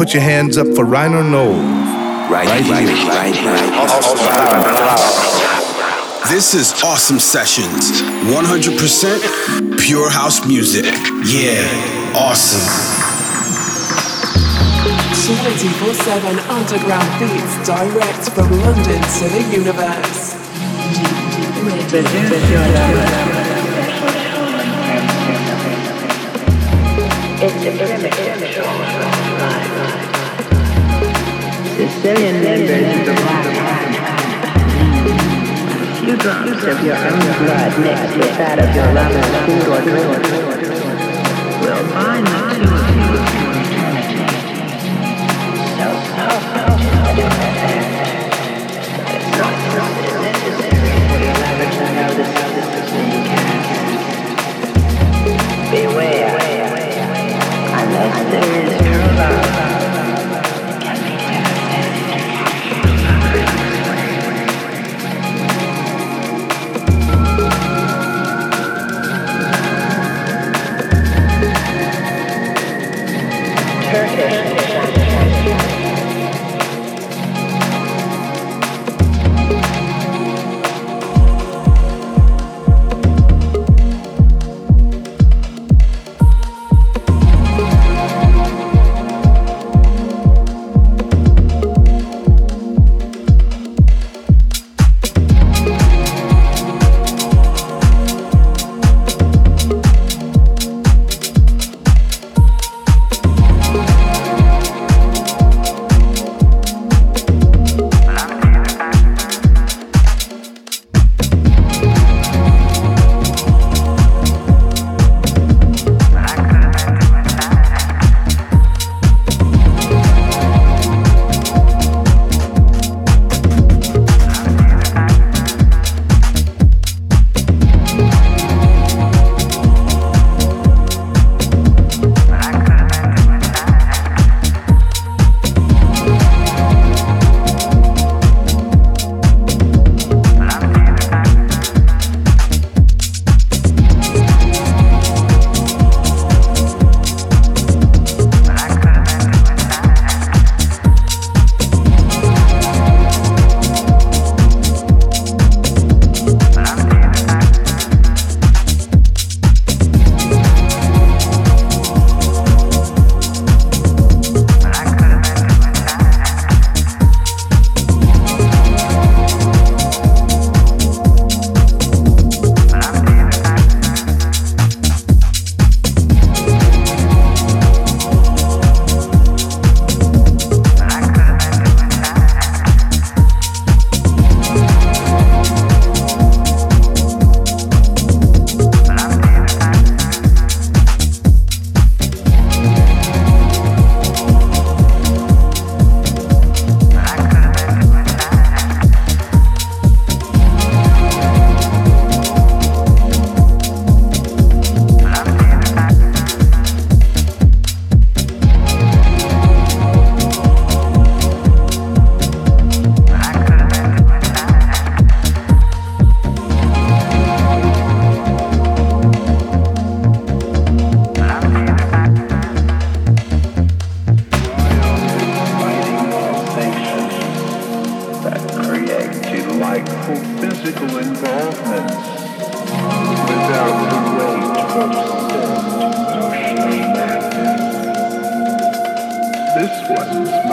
put your hands up for Rhino Knoll. Right, right, right, right, right. This is Awesome Sessions. 100% pure house music. Yeah, awesome. 24 7 underground beats direct from London to the universe. It's a primitive Sicilian members of the of your own blood mixed of your or will you. So. Beware. Unless there is alive.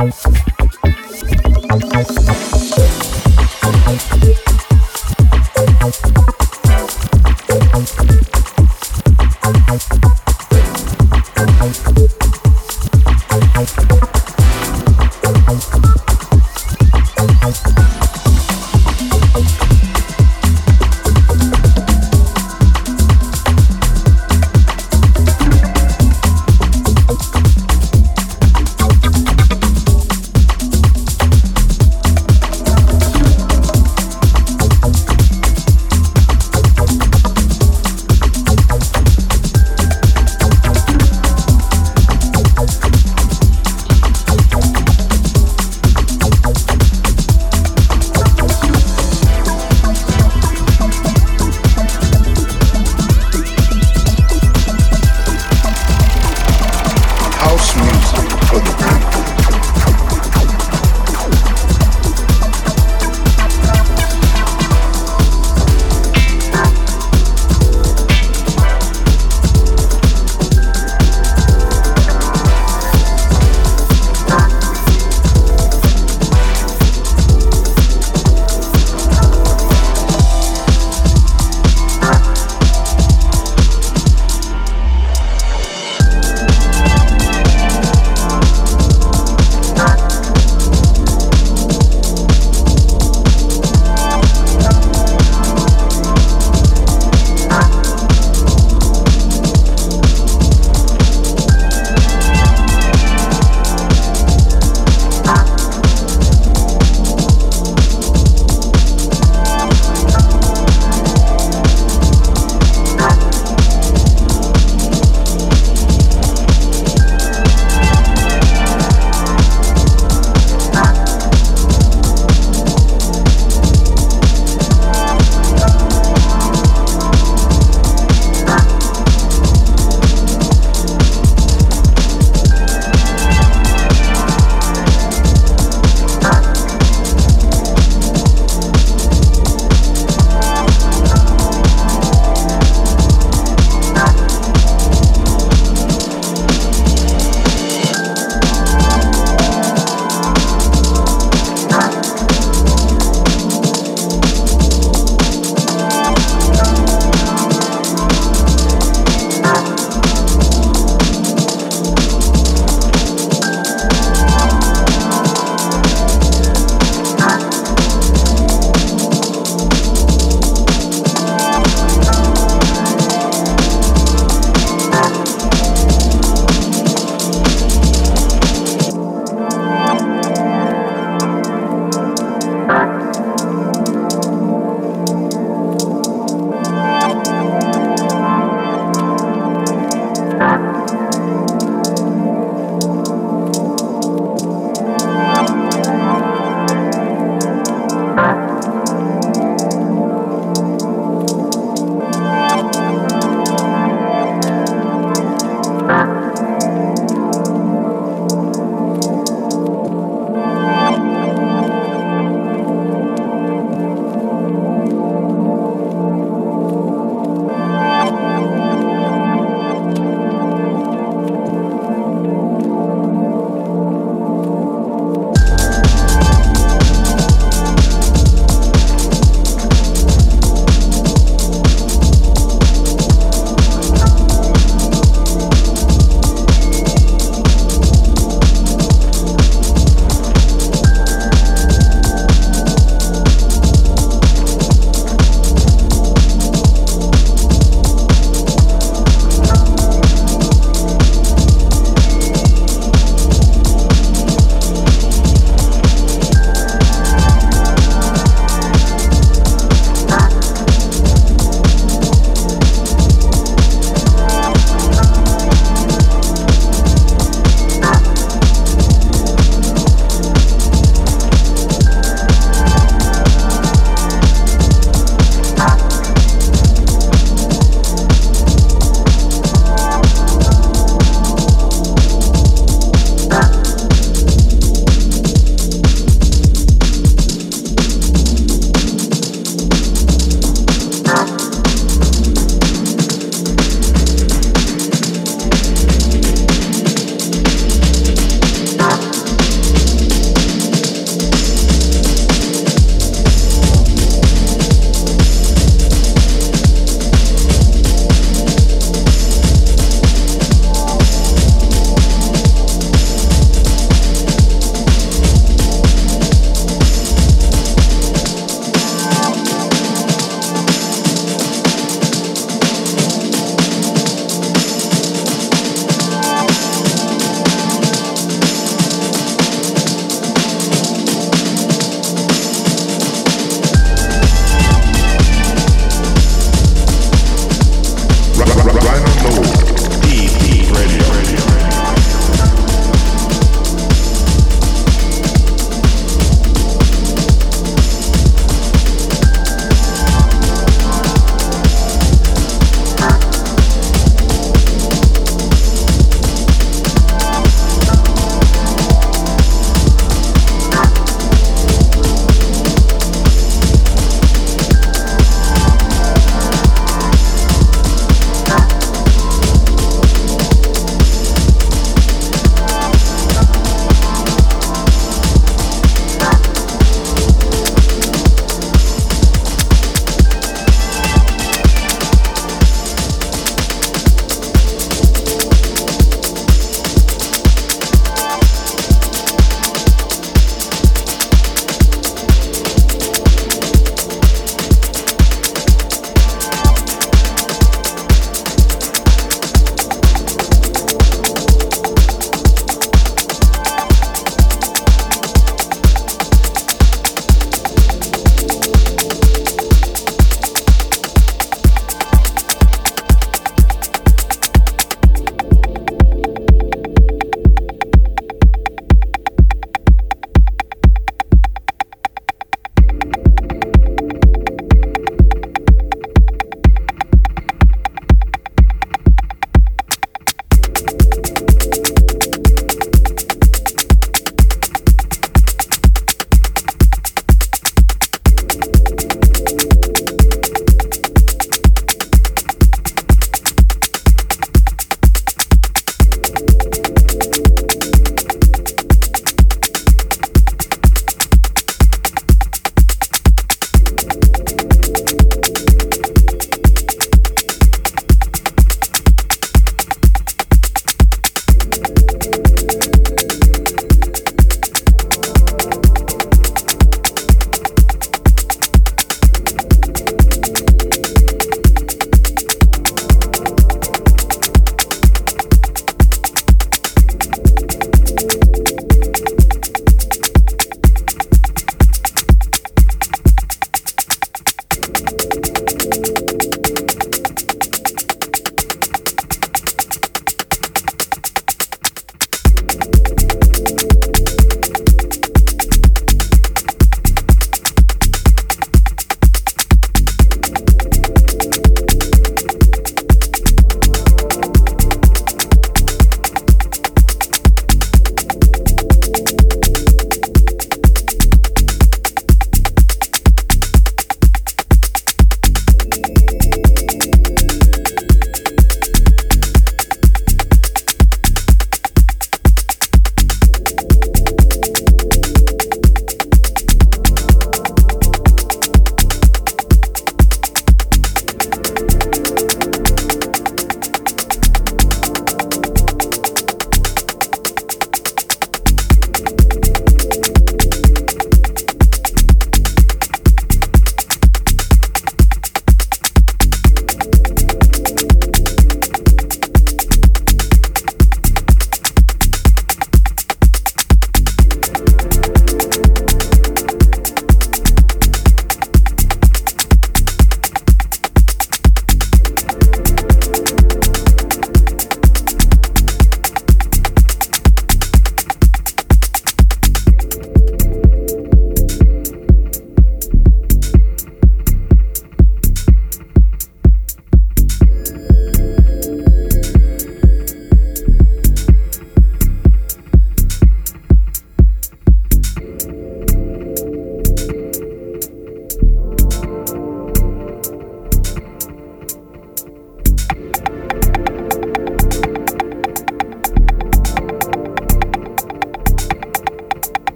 Música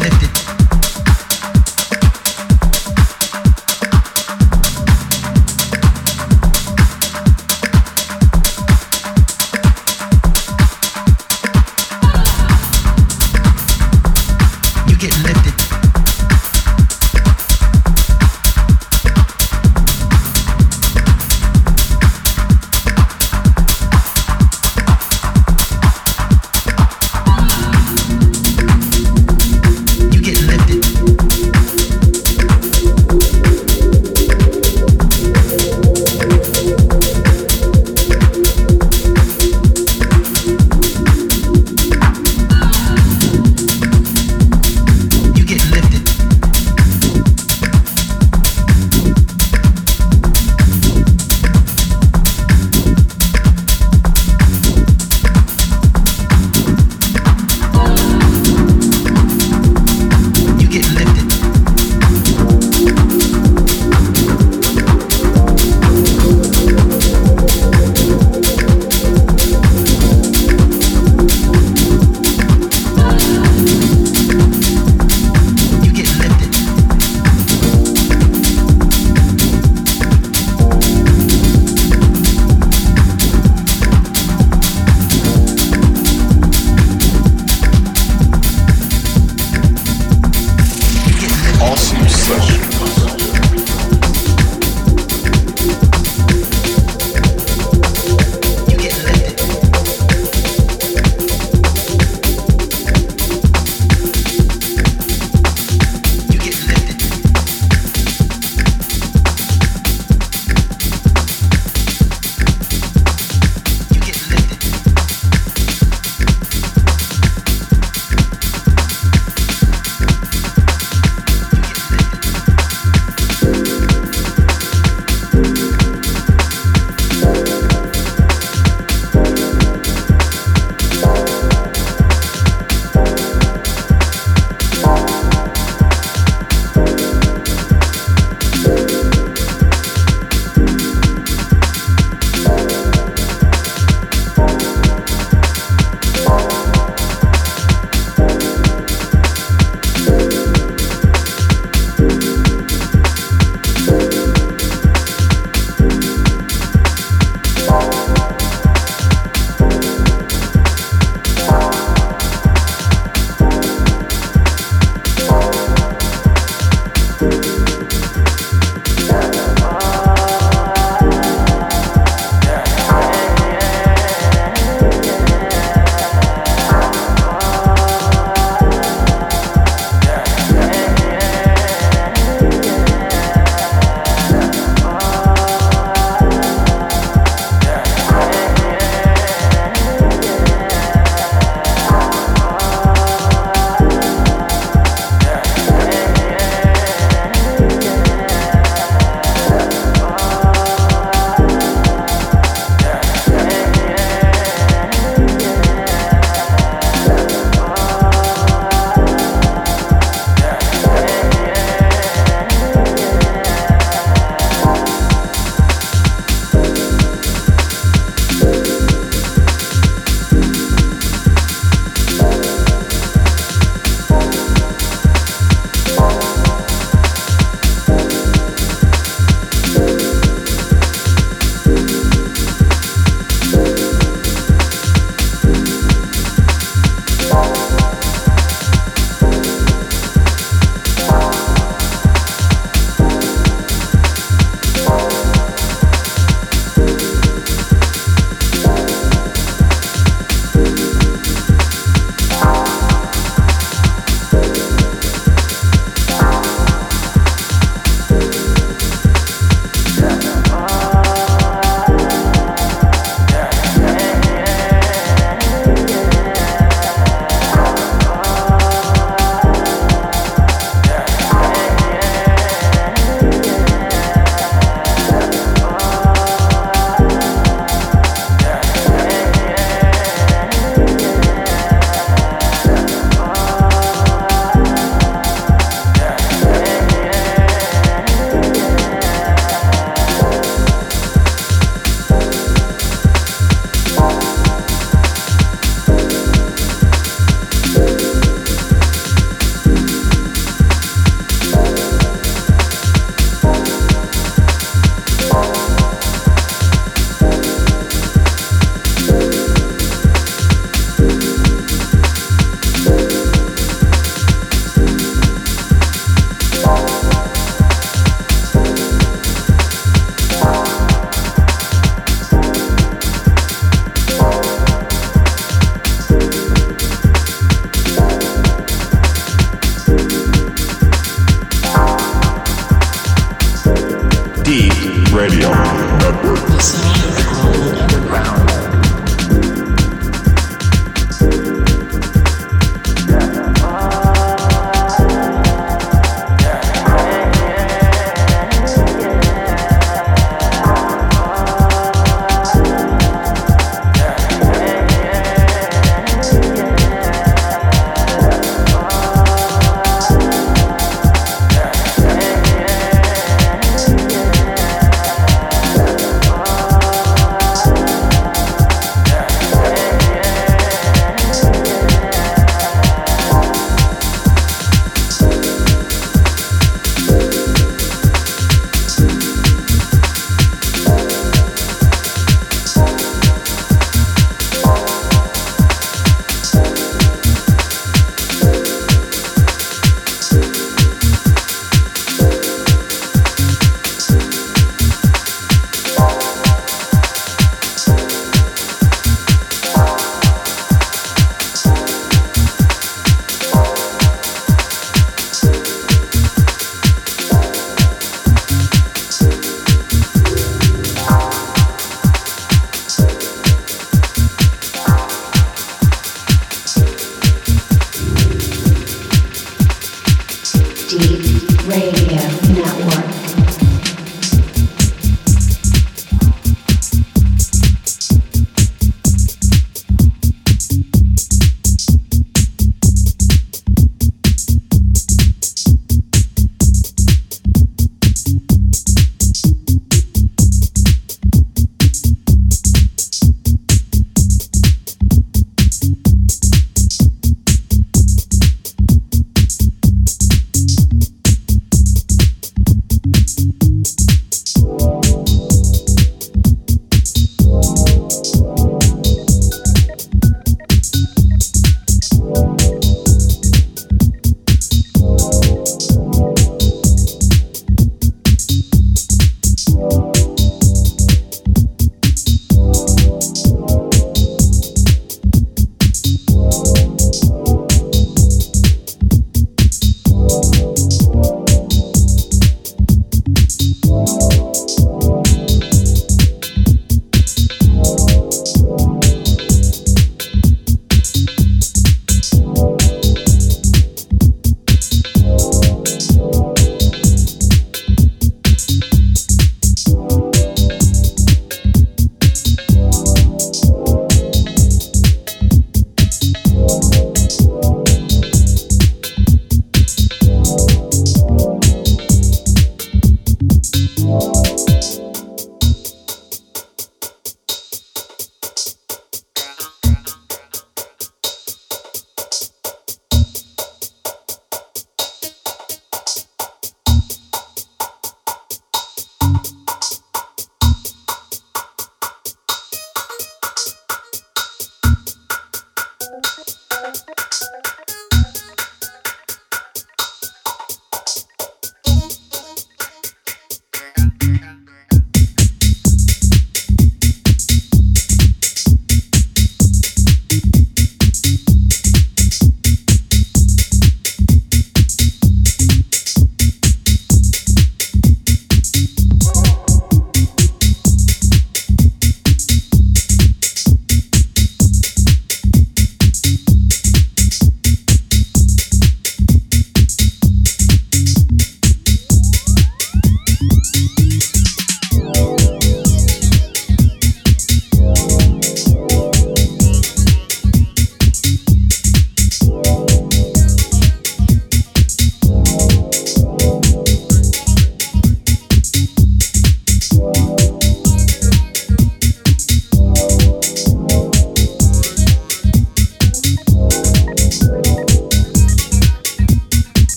lifted.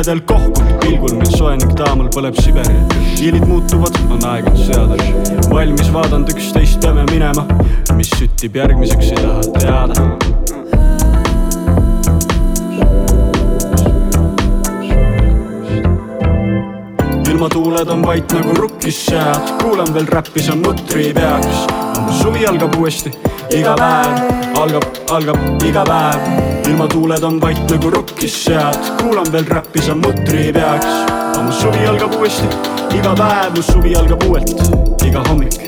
Küünedel kohkunud, pilgul mil soojenik taamal põleb Siberi. hiilid muutuvad, on aeg end seada. valmis vaadanud üksteist, peame minema, mis süttib järgmiseks, ei taha teada ilmatuuled on vait nagu rukkis sead, kuulan veel räppi, see on mutri peaks. suvi algab uuesti, iga päev algab, algab iga päev. ilmatuuled on vait nagu rukkis sead, kuulan veel räppi, on mutri peaks. ammu suvi algab uuesti, iga päev, mu suvi algab uuelt, iga hommik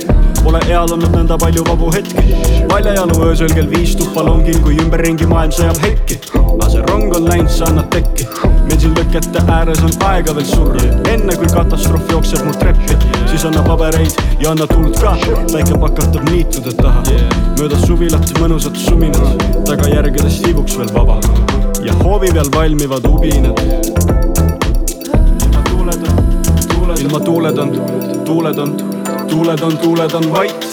Pole eal olnud nõnda palju vabu hetki paljajalu öösel kell viis tuppa longil, kui ümberringi maailm sõjab hetki. aga see rong on läinud, sa annad tekki. Meil siin lõkete ääres on aega veel surra, enne kui katastroof jookseb mu treppi, siis anna pabereid ja anna tuld ka. päike pakatab niitude taha, mööda suvilat mõnusad suminad, tagajärgedest tiibuks veel vaba ja hoovi peal valmivad ubinad ilma tuuled on, tuuled, on, tuuled on, tuuled on, vait.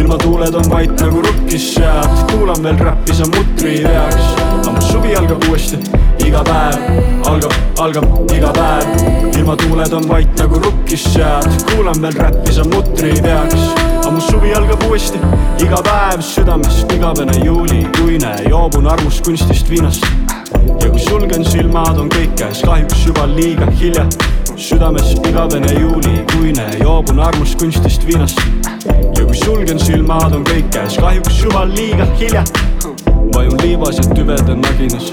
ilma tuuled on vait nagu rukkis sead, kuulan veel räppi, sa mutri ei veaks. ammu suvi algab uuesti, iga päev algab, algab iga päev. ilma tuuled on vait nagu rukkis sead, kuulan veel räppi, sa mutri ei veaks. ammu suvi algab uuesti, iga päev südamest igavene juulikuine, joobun armust kunstist viinast ja kui sulgen silmad, on kõik käes, kahjuks juba liiga hilja. südames igavene juulikuine, joobun armust kunstist viinast. ja kui sulgen silmad, on kõik käes, kahjuks juba liiga hilja. vajun liivas ja tüvede naginas,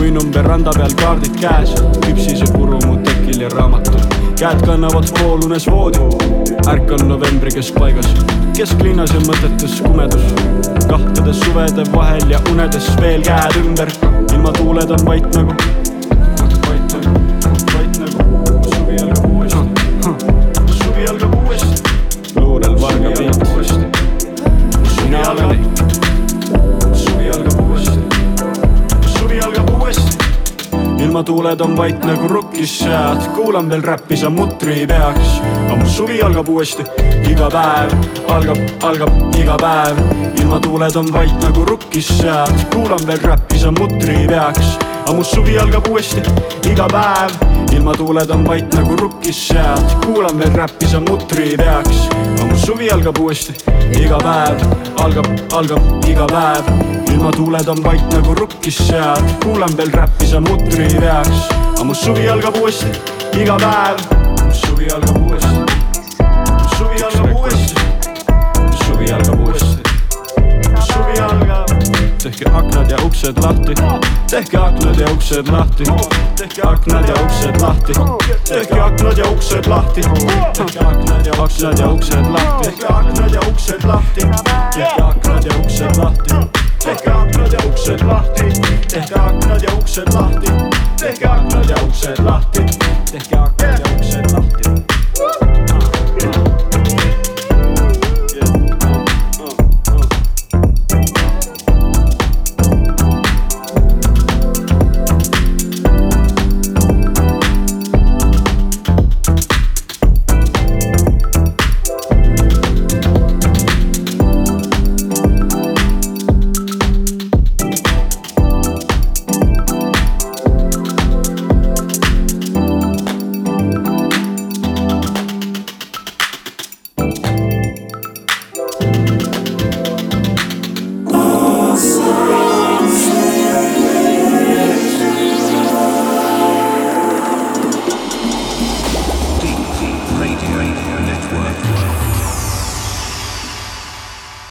uinun veranda peal kaardid käes, küpsise puru mu tekil ja raamatul. käed kannavad poolunes voodi, ärkan novembri keskpaigas, kesklinnas ja mõtetes kumedus. kahtades suvede vahel ja unedes veel käed ümber, ilma tuuled on vait nagu ilmatuuled on vait nagu rukkis sead, kuulan veel räppi, sa mutri ei peaks. aga mu suvi algab uuesti, iga päev algab, algab iga päev. ilmatuuled on vait nagu rukkis sead, kuulan veel räppi, sa mutri ei peaks. aga mu suvi algab uuesti, iga päev. Ilmatuuled on vait nagu rukkis sead, kuulan veel räppi, sa mutri ei peaks. aga mu suvi algab uuesti, iga päev algab, algab iga päev. ilmatuuled on vait nagu rukkis sead, kuulan veel räppi, sa mutri ei peaks. aga mu suvi algab uuesti, iga päev. mu suvi algab uuesti, mu suvi algab tehke aknad ja uksed lahti, tehke aknad ja uksed lahti, tehke aknad ja uksed lahti, tehke aknad ja uksed lahti, tehke aknad ja aknad ja uksed lahti, tehke aknad ja uksed lahti, tehke aknad ja uksed lahti, tehke aknad ja uksed lahti, tehke aknad ja uksed lahti, tehke aknad ja uksed lahti, tehke aknad.